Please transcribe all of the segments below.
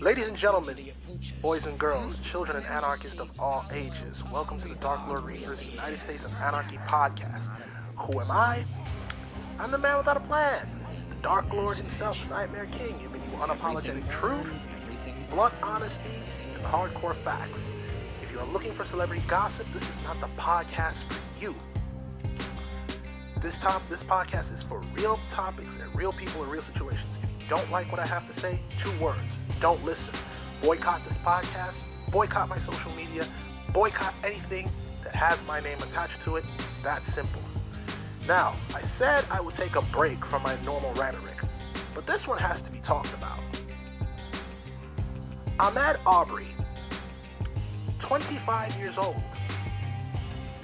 Ladies and gentlemen, boys and girls, children and anarchists of all ages, welcome to the Dark Lord Reapers United States of Anarchy podcast. Who am I? I'm the man without a plan. The Dark Lord himself, the Nightmare King, giving you unapologetic truth, blunt honesty, and hardcore facts. If you're looking for celebrity gossip, this is not the podcast for you. This top this podcast is for real topics and real people in real situations. Don't like what I have to say, two words. Don't listen. Boycott this podcast, boycott my social media, boycott anything that has my name attached to it. It's that simple. Now, I said I would take a break from my normal rhetoric, but this one has to be talked about. Ahmaud Aubrey, 25 years old,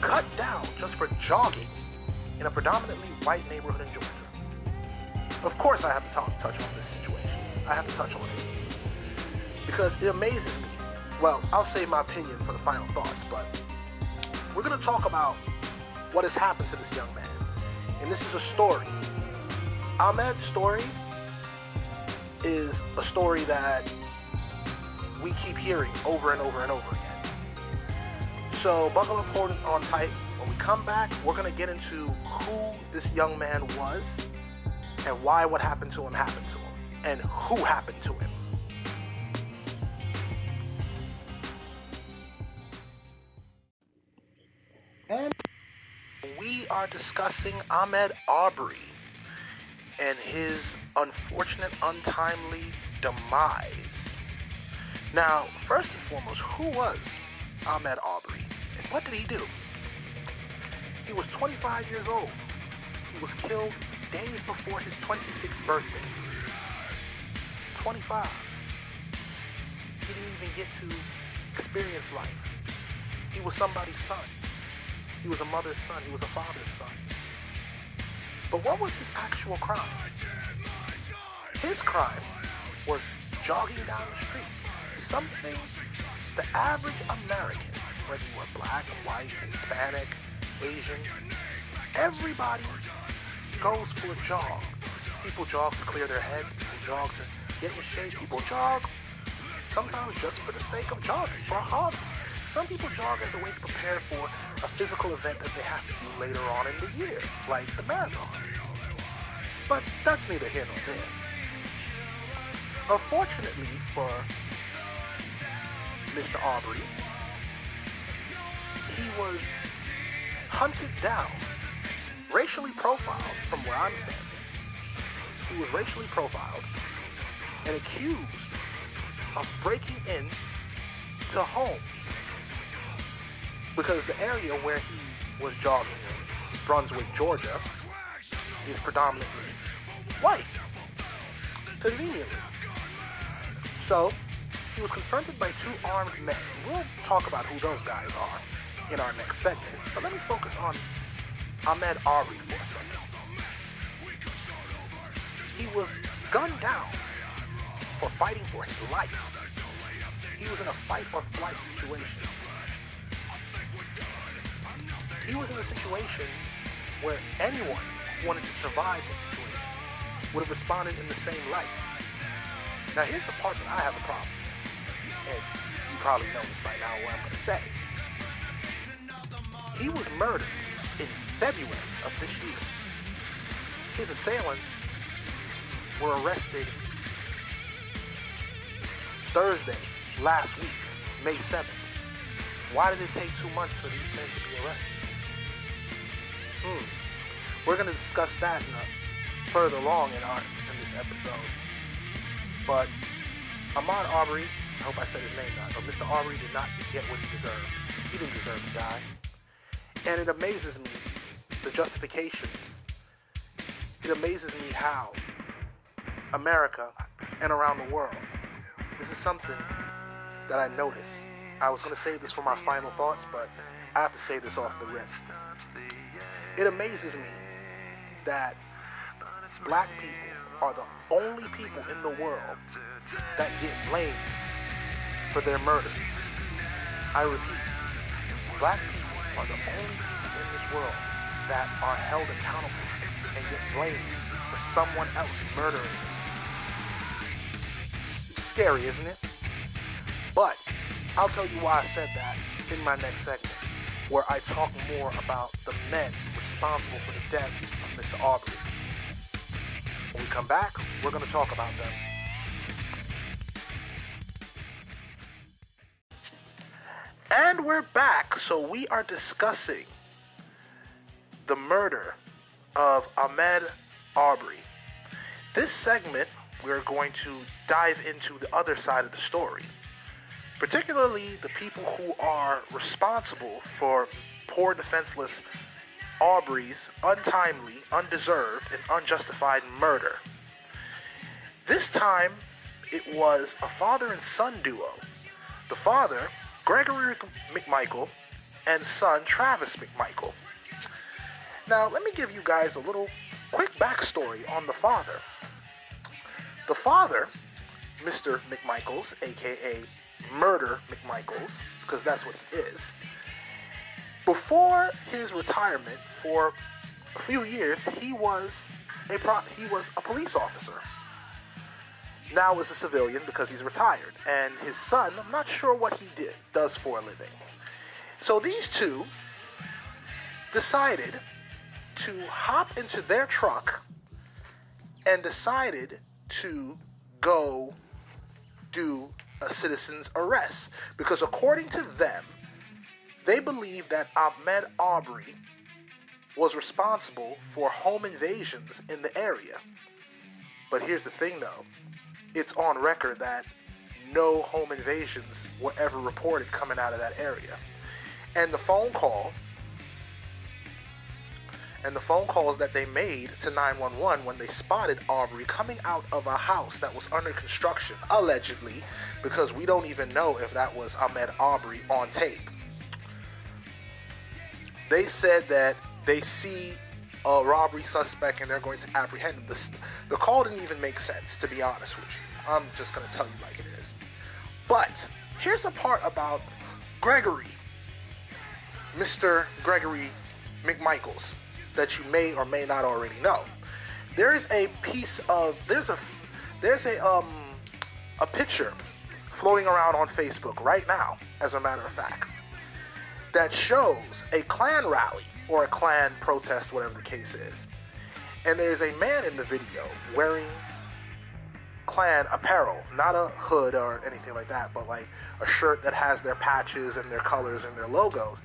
cut down just for jogging in a predominantly white neighborhood in Georgia. Of course, I have to talk, touch on this situation. I have to touch on it because it amazes me. Well, I'll save my opinion for the final thoughts, but we're going to talk about what has happened to this young man. And this is a story. Ahmed's story is a story that we keep hearing over and over and over again. So buckle up on tight when we come back, we're going to get into who this young man was and why what happened to him happened to him and who happened to him. And we are discussing Ahmed Aubrey and his unfortunate, untimely demise. Now, first and foremost, who was Ahmed Aubrey and what did he do? He was 25 years old. He was killed days before his 26th birthday. 25. He didn't even get to experience life. He was somebody's son. He was a mother's son. He was a father's son. But what was his actual crime? His crime was jogging down the street. Something the average American, whether you are black, white, Hispanic, Asian. Everybody goes for a jog. People jog to clear their heads. People jog to get in shape. People jog sometimes just for the sake of jogging, for a hobby. Some people jog as a way to prepare for a physical event that they have to do later on in the year, like the marathon. But that's neither here nor there. Unfortunately for Mr. Aubrey, he was hunted down, racially profiled from where I'm standing. He was racially profiled and accused of breaking in to homes because the area where he was jogging in, Brunswick, Georgia, is predominantly white. Conveniently. So, he was confronted by two armed men. We'll talk about who those guys are in our next segment. But let me focus on Ahmaud Arbery for a second. He was gunned down for fighting for his life. He was in a fight or flight situation. He was in a situation where anyone who wanted to survive the situation would have responded in the same light. Now here's the part that I have a problem. With, and you probably know this by now what I'm going to say. He was murdered February of this year. His assailants were arrested Thursday last week, May 7th. Why did it take two months for these men to be arrested? Hmm. We're going to discuss that further along in our in this episode. But Ahmad Aubrey, I hope I said his name right, but Mr. Aubrey did not get what he deserved. He didn't deserve to die. And it amazes me the justifications. It amazes me how America and around the world, this is something that I notice. I was going to save this for my final thoughts, but I have to say this off the rip. It amazes me that black people are the only people in the world that get blamed for their murders. I repeat, black people are the only people in this world that are held accountable and get blamed for someone else murdering Scary, isn't it? But I'll tell you why I said that in my next segment, where I talk more about the men responsible for the death of Mr. Aubrey. When we come back, we're going to talk about them. And we're back. So we are discussing the murder of Ahmed Arbery. This segment, we're going to dive into the other side of the story, particularly the people who are responsible for poor, defenseless Arbery's untimely, undeserved, and unjustified murder. This time, it was a father and son duo. The father, Gregory McMichael, and son, Travis McMichael. Now, let me give you guys a little quick backstory on the father. The father, Mr. McMichaels, aka Murder McMichaels, because that's what he is, before his retirement for a few years, he was a pro- he was a police officer. Now is a civilian because he's retired, and his son, I'm not sure what he did does for a living. So these two decided to hop into their truck and decided to go do a citizen's arrest because according to them they believe that Ahmed Aubrey was responsible for home invasions in the area. But here's the thing though it's on record that no home invasions were ever reported coming out of that area. And the phone call and the phone calls that they made to 911 when they spotted Aubrey coming out of a house that was under construction, allegedly, because we don't even know if that was Ahmed Aubrey on tape. They said that they see a robbery suspect and they're going to apprehend him. The, the call didn't even make sense, to be honest with you. I'm just going to tell you like it is. But here's a part about Gregory, Mr. Gregory McMichaels that you may or may not already know. There is a piece of there's a there's a um a picture floating around on Facebook right now, as a matter of fact, that shows a Klan rally or a Klan protest, whatever the case is. And there's a man in the video wearing Klan apparel, not a hood or anything like that, but like a shirt that has their patches and their colors and their logos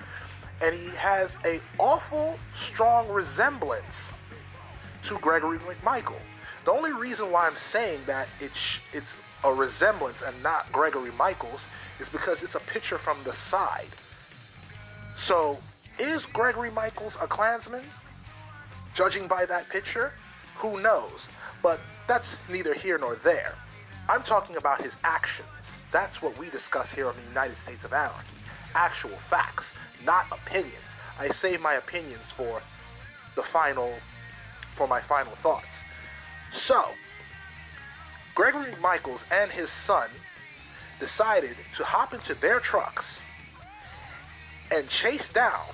and he has a awful strong resemblance to Gregory McMichael. The only reason why I'm saying that it's it's a resemblance and not Gregory Michaels is because it's a picture from the side. So, is Gregory Michaels a Klansman? Judging by that picture, who knows? But that's neither here nor there. I'm talking about his actions. That's what we discuss here on the United States of Anarchy. Actual facts not opinions. I save my opinions for the final, for my final thoughts. So, Gregory Michaels and his son decided to hop into their trucks and chase down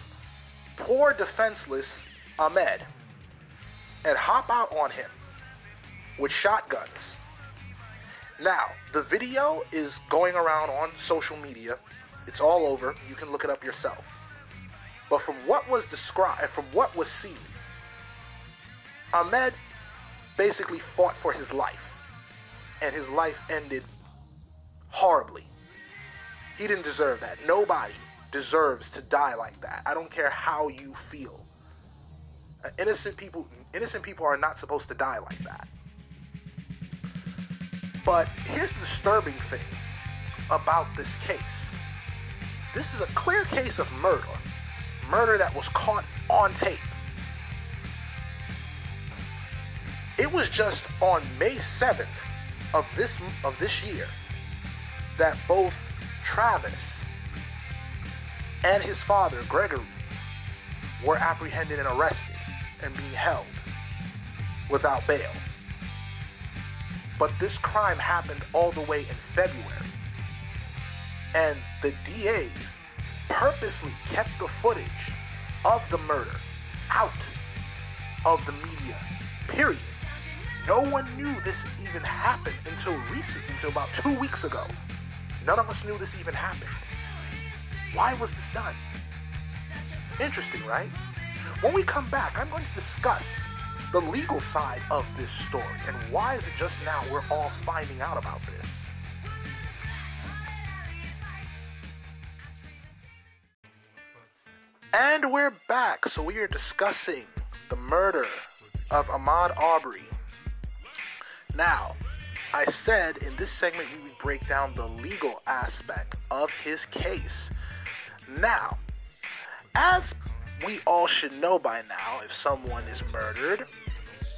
poor defenseless Ahmed and hop out on him with shotguns. Now, the video is going around on social media. It's all over. You can look it up yourself. But from what was described, from what was seen, Ahmed basically fought for his life. And his life ended horribly. He didn't deserve that. Nobody deserves to die like that. I don't care how you feel. Uh, innocent people innocent people are not supposed to die like that. But here's the disturbing thing about this case. This is a clear case of murder murder that was caught on tape. It was just on May 7th of this of this year that both Travis and his father, Gregory, were apprehended and arrested and being held without bail. But this crime happened all the way in February. And the DAs purposely kept the footage of the murder out of the media, period. No one knew this even happened until recent, until about two weeks ago. None of us knew this even happened. Why was this done? Interesting, right? When we come back, I'm going to discuss the legal side of this story and why is it just now we're all finding out about this. And we're back. So we are discussing the murder of Ahmad Aubrey. Now, I said in this segment we would break down the legal aspect of his case. Now, as we all should know by now, if someone is murdered,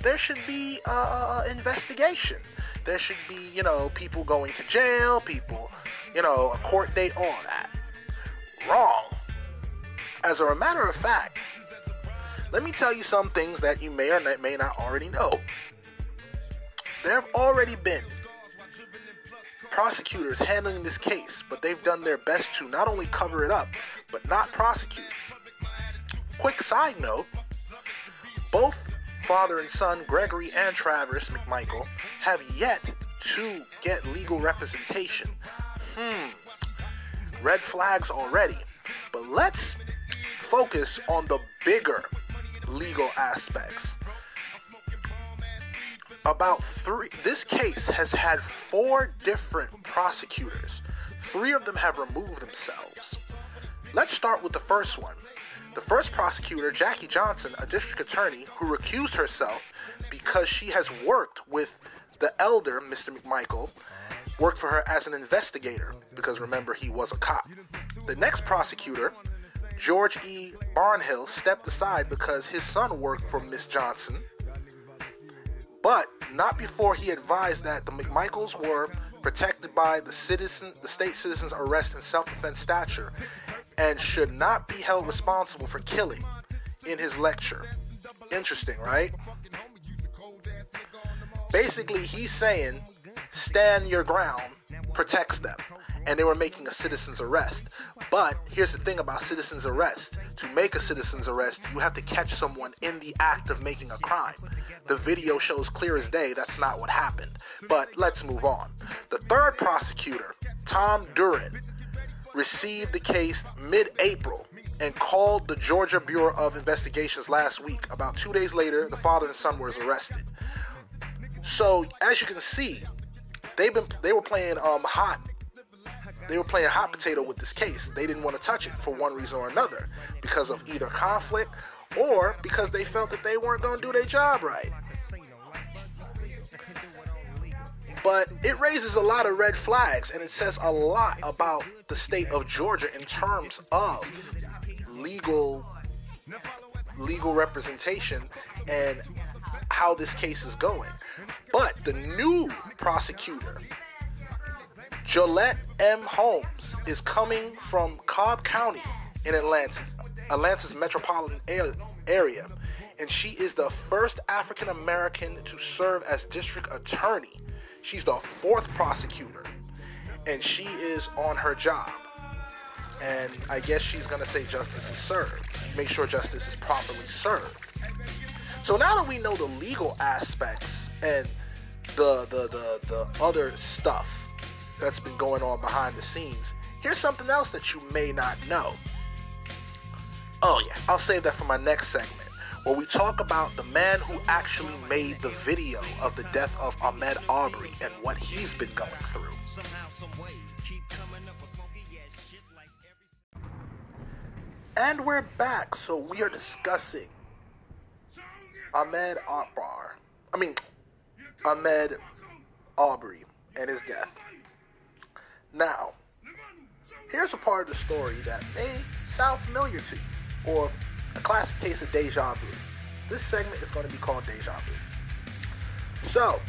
there should be a investigation. There should be, you know, people going to jail, people, you know, a court date, all that. Wrong. As a matter of fact, let me tell you some things that you may or may not already know. There have already been prosecutors handling this case, but they've done their best to not only cover it up, but not prosecute. Quick side note both father and son, Gregory and Travis McMichael, have yet to get legal representation. Hmm, red flags already. But let's focus on the bigger legal aspects. About three, this case has had four different prosecutors. Three of them have removed themselves. Let's start with the first one. The first prosecutor, Jackie Johnson, a district attorney who recused herself because she has worked with the elder, Mr. McMichael, worked for her as an investigator because remember, he was a cop. The next prosecutor, George E. Barnhill stepped aside because his son worked for Miss Johnson, but not before he advised that the McMichaels were protected by the citizen, the state citizen's arrest and self-defense statute, and should not be held responsible for killing. In his lecture, interesting, right? Basically, he's saying, stand your ground, protects them and they were making a citizen's arrest. But here's the thing about citizen's arrest to make a citizen's arrest, you have to catch someone in the act of making a crime. The video shows clear as day that's not what happened. But let's move on. The third prosecutor, Tom Durden, received the case mid April and called the Georgia Bureau of Investigations last week. About two days later, the father and son were arrested. So, as you can see, they've been they were playing um, hot they were playing hot potato with this case. They didn't want to touch it for one reason or another because of either conflict or because they felt that they weren't going to do their job right. But it raises a lot of red flags and it says a lot about the state of Georgia in terms of legal legal representation and how this case is going. But the new prosecutor Joyette M. Holmes is coming from Cobb County in Atlanta, Atlanta's metropolitan area, and she is the first African American to serve as district attorney. She's the fourth prosecutor, and she is on her job. And I guess she's to say justice is served, make sure justice is properly served. So now that we know the legal aspects and the the the, the other stuff that's been going on behind the scenes. Here's something else that you may not know. Oh, yeah, I'll save that for my next segment where we talk about the man who actually made the video of the death of Ahmed Aubrey and what he's been going through. And we're back, so we are discussing Ahmed Akbar. I mean, Ahmed Aubrey and his death. Now, here's a part of the story that may sound familiar to you, or a classic case of deja vu. This segment is going to be called Deja Vu. So,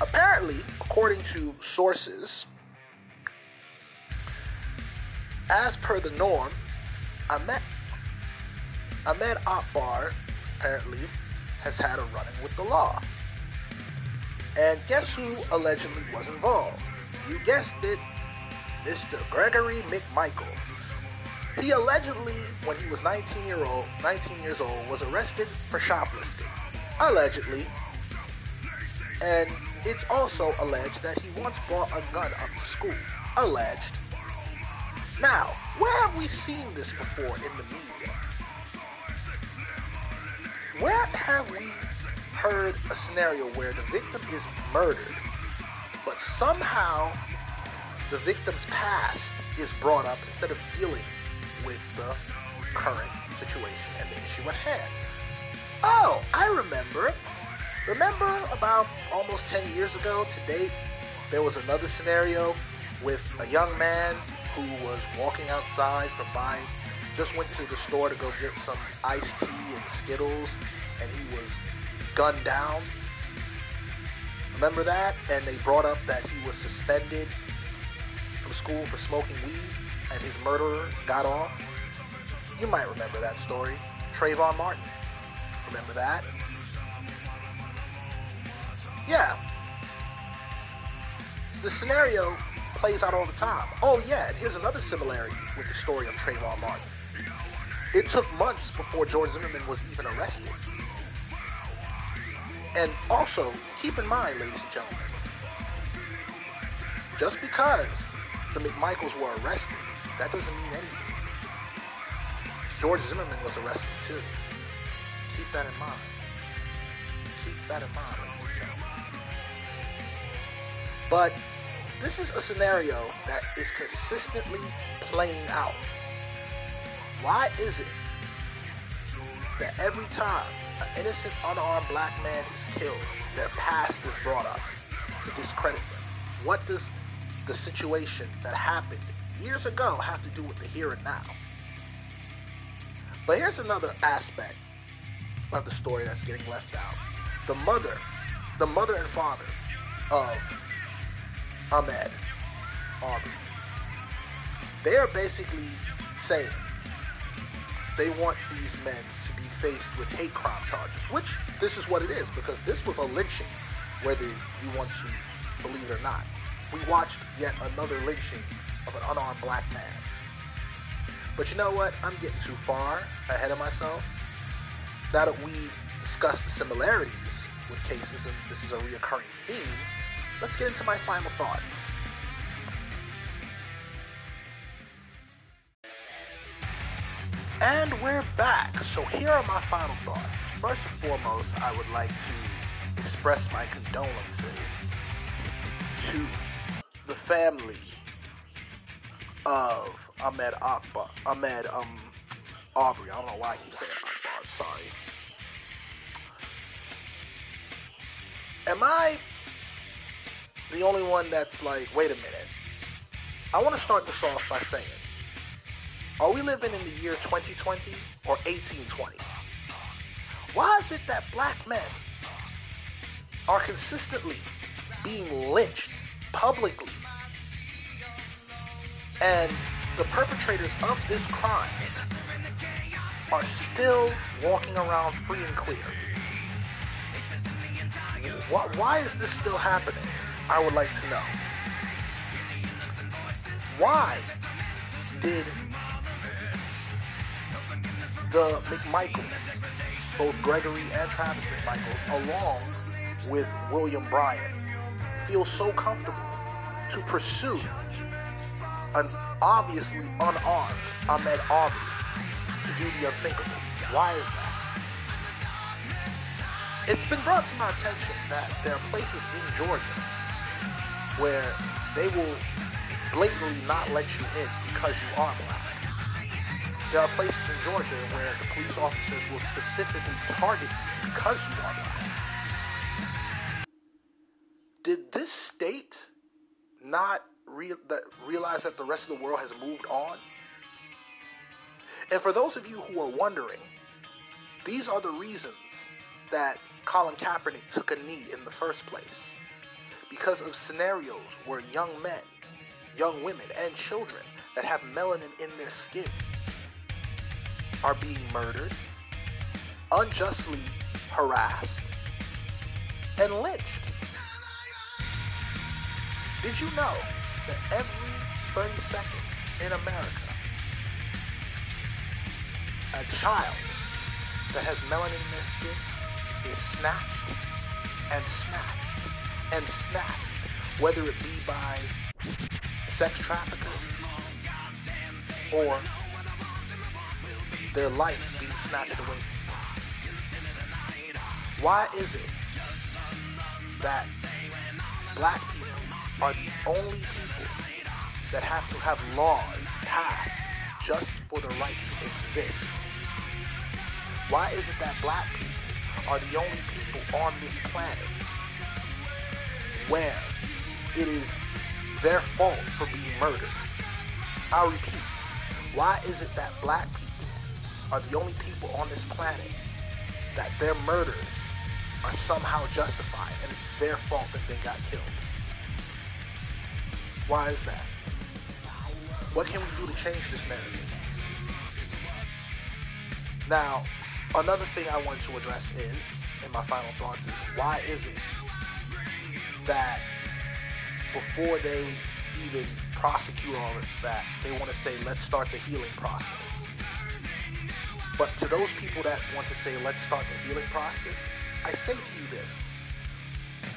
apparently, according to sources, as per the norm, Ahmed, Ahmaud Akbar apparently has had a run in with the law. And guess who allegedly was involved? You guessed it, Mr. Gregory McMichael. He allegedly, when he was 19 year old, 19 years old, was arrested for shoplifting. Allegedly. And it's also alleged that he once brought a gun up to school. Alleged. Now, where have we seen this before in the media? Where have we heard a scenario where the victim is murdered, but somehow the victim's past is brought up instead of dealing with the current situation and the issue at hand? Oh, I remember. Remember about almost 10 years ago to date, there was another scenario with a young man who was walking outside from buying, just went to the store to go get some iced tea and Skittles, and he was gunned down. Remember that? And they brought up that he was suspended from school for smoking weed, and his murderer got off. You might remember that story. Trayvon Martin. Remember that? Yeah. The scenario plays out all the time. Oh yeah, and here's another similarity with the story of Trayvon Martin. It took months before George Zimmerman was even arrested. And also, keep in mind, ladies and gentlemen, just because the McMichaels were arrested, that doesn't mean anything. George Zimmerman was arrested too. Keep that in mind. Keep that in mind. But this is a scenario that is consistently playing out. Why is it that every time an innocent unarmed black man is killed, their past is brought up to discredit them? What does the situation that happened years ago have to do with the here and now? But here's another aspect of the story that's getting left out. The mother, the mother and father of Ahmed Aubrey, They are basically saying they want these men to be faced with hate crime charges, which this is what it is because this was a lynching, whether you want to believe it or not. We watched yet another lynching of an unarmed black man. But you know what? I'm getting too far ahead of myself. Now that we've discussed the similarities with cases, and this is a reoccurring theme, let's get into my final thoughts. And we're back. So here are my final thoughts. First and foremost, I would like to express my condolences to family of Ahmaud Akbar, Ahmaud um, Arbery. I don't know why I keep saying Akbar. Sorry. Am I the only one that's like, wait a minute. I want to start this off by saying, are we living in the year 2020 or 1820? Why is it that black men are consistently being lynched publicly and the perpetrators of this crime are still walking around free and clear? Why, why is this still happening? I would like to know. Why did the McMichaels, both Gregory and Travis McMichaels, along with William Bryant, feel so comfortable to pursue an obviously unarmed Ahmaud Arbery to do the unthinkable? Why is that? It's been brought to my attention that there are places in Georgia where they will blatantly not let you in because you are black. There are places in Georgia where the police officers will specifically target you because you are black. Did this state not real, that, realize that the rest of the world has moved on? And for those of you who are wondering, these are the reasons that Colin Kaepernick took a knee in the first place because of scenarios where young men, young women, and children that have melanin in their skin are being murdered, unjustly harassed, and lynched. Did you know that every 30 seconds in America, a child that has melanin in their skin is snatched and snatched and snatched, whether it be by sex traffickers or their life being snatched away. Why is it that black people are the only people that have to have laws passed just for the right to exist? Why is it that black people are the only people on this planet where it is their fault for being murdered? I'll repeat. Why is it that black people are the only people on this planet that their murders are somehow justified and it's their fault that they got killed? Why is that? What can we do to change this narrative? Now, another thing I want to address is, in my final thoughts, is why is it that before they even prosecute all of that, they want to say, let's start the healing process. But to those people that want to say, let's start the healing process, I say to you this.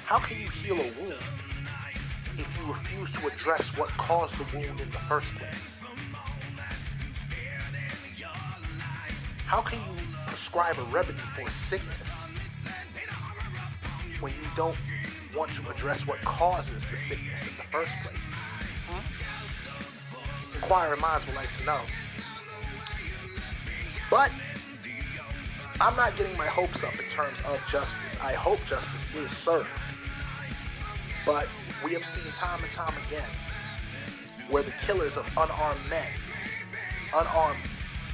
How can you heal a wound if you refuse to address what caused the wound in the first place? How can you prescribe a remedy for a sickness when you don't want to address what causes the sickness in the first place? Hmm? Inquiring minds would like to know. But I'm not getting my hopes up in terms of justice. I hope justice is served. But we have seen time and time again where the killers of unarmed men, unarmed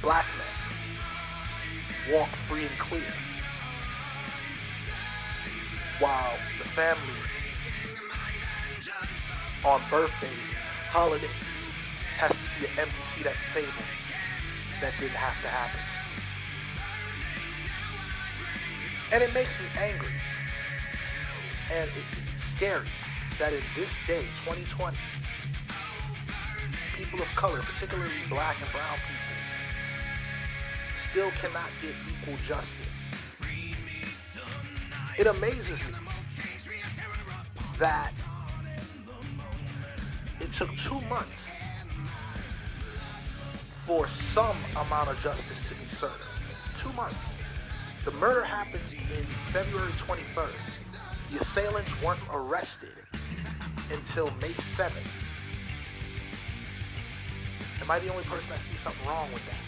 black men, walk free and clear. While the family on birthdays, holidays, has to see an empty seat at the table. That didn't have to happen. And it makes me angry. And it, it's scary that in this day, 2020, people of color, particularly black and brown people, still cannot get equal justice. It amazes me that it took two months for some amount of justice to be served. Two months. The murder happened in February 23rd. The assailants weren't arrested until May 7th. Am I the only person that sees something wrong with that?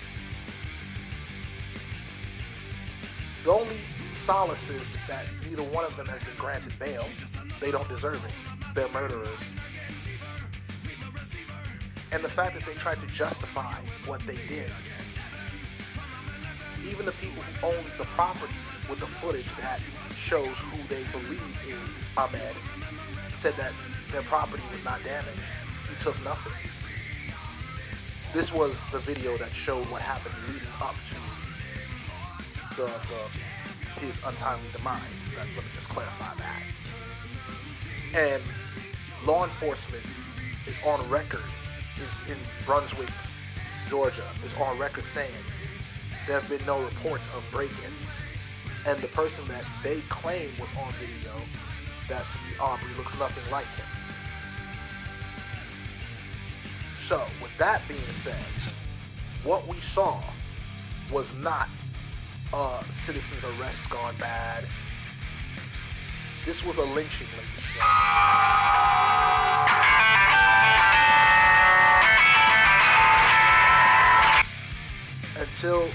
The only solace is, that neither one of them has been granted bail. They don't deserve it. They're murderers. And the fact that they tried to justify what they did. Even the people who owned the property with the footage that shows who they believe is Ahmed said that their property was not damaged. He took nothing. This was the video that showed what happened leading up to the, the his untimely demise. Let, me just clarify that. And law enforcement is on record is in Brunswick, Georgia, is on record saying there have been no reports of break-ins. And the person that they claim was on video, that to be Aubrey, looks nothing like him. So, with that being said, what we saw was not a citizen's arrest gone bad. This was a lynching, ladies until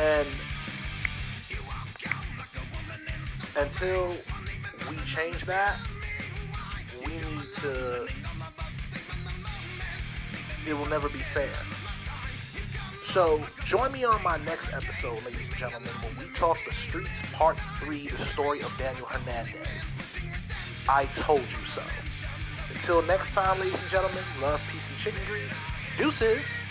and until we change that, we need to. It will never be fair. So join me on my next episode, ladies and gentlemen, when we talk the streets part three, the story of Daniel Hernandez. I told you so. Until next time, ladies and gentlemen, love, peace, and chicken grease. Deuces.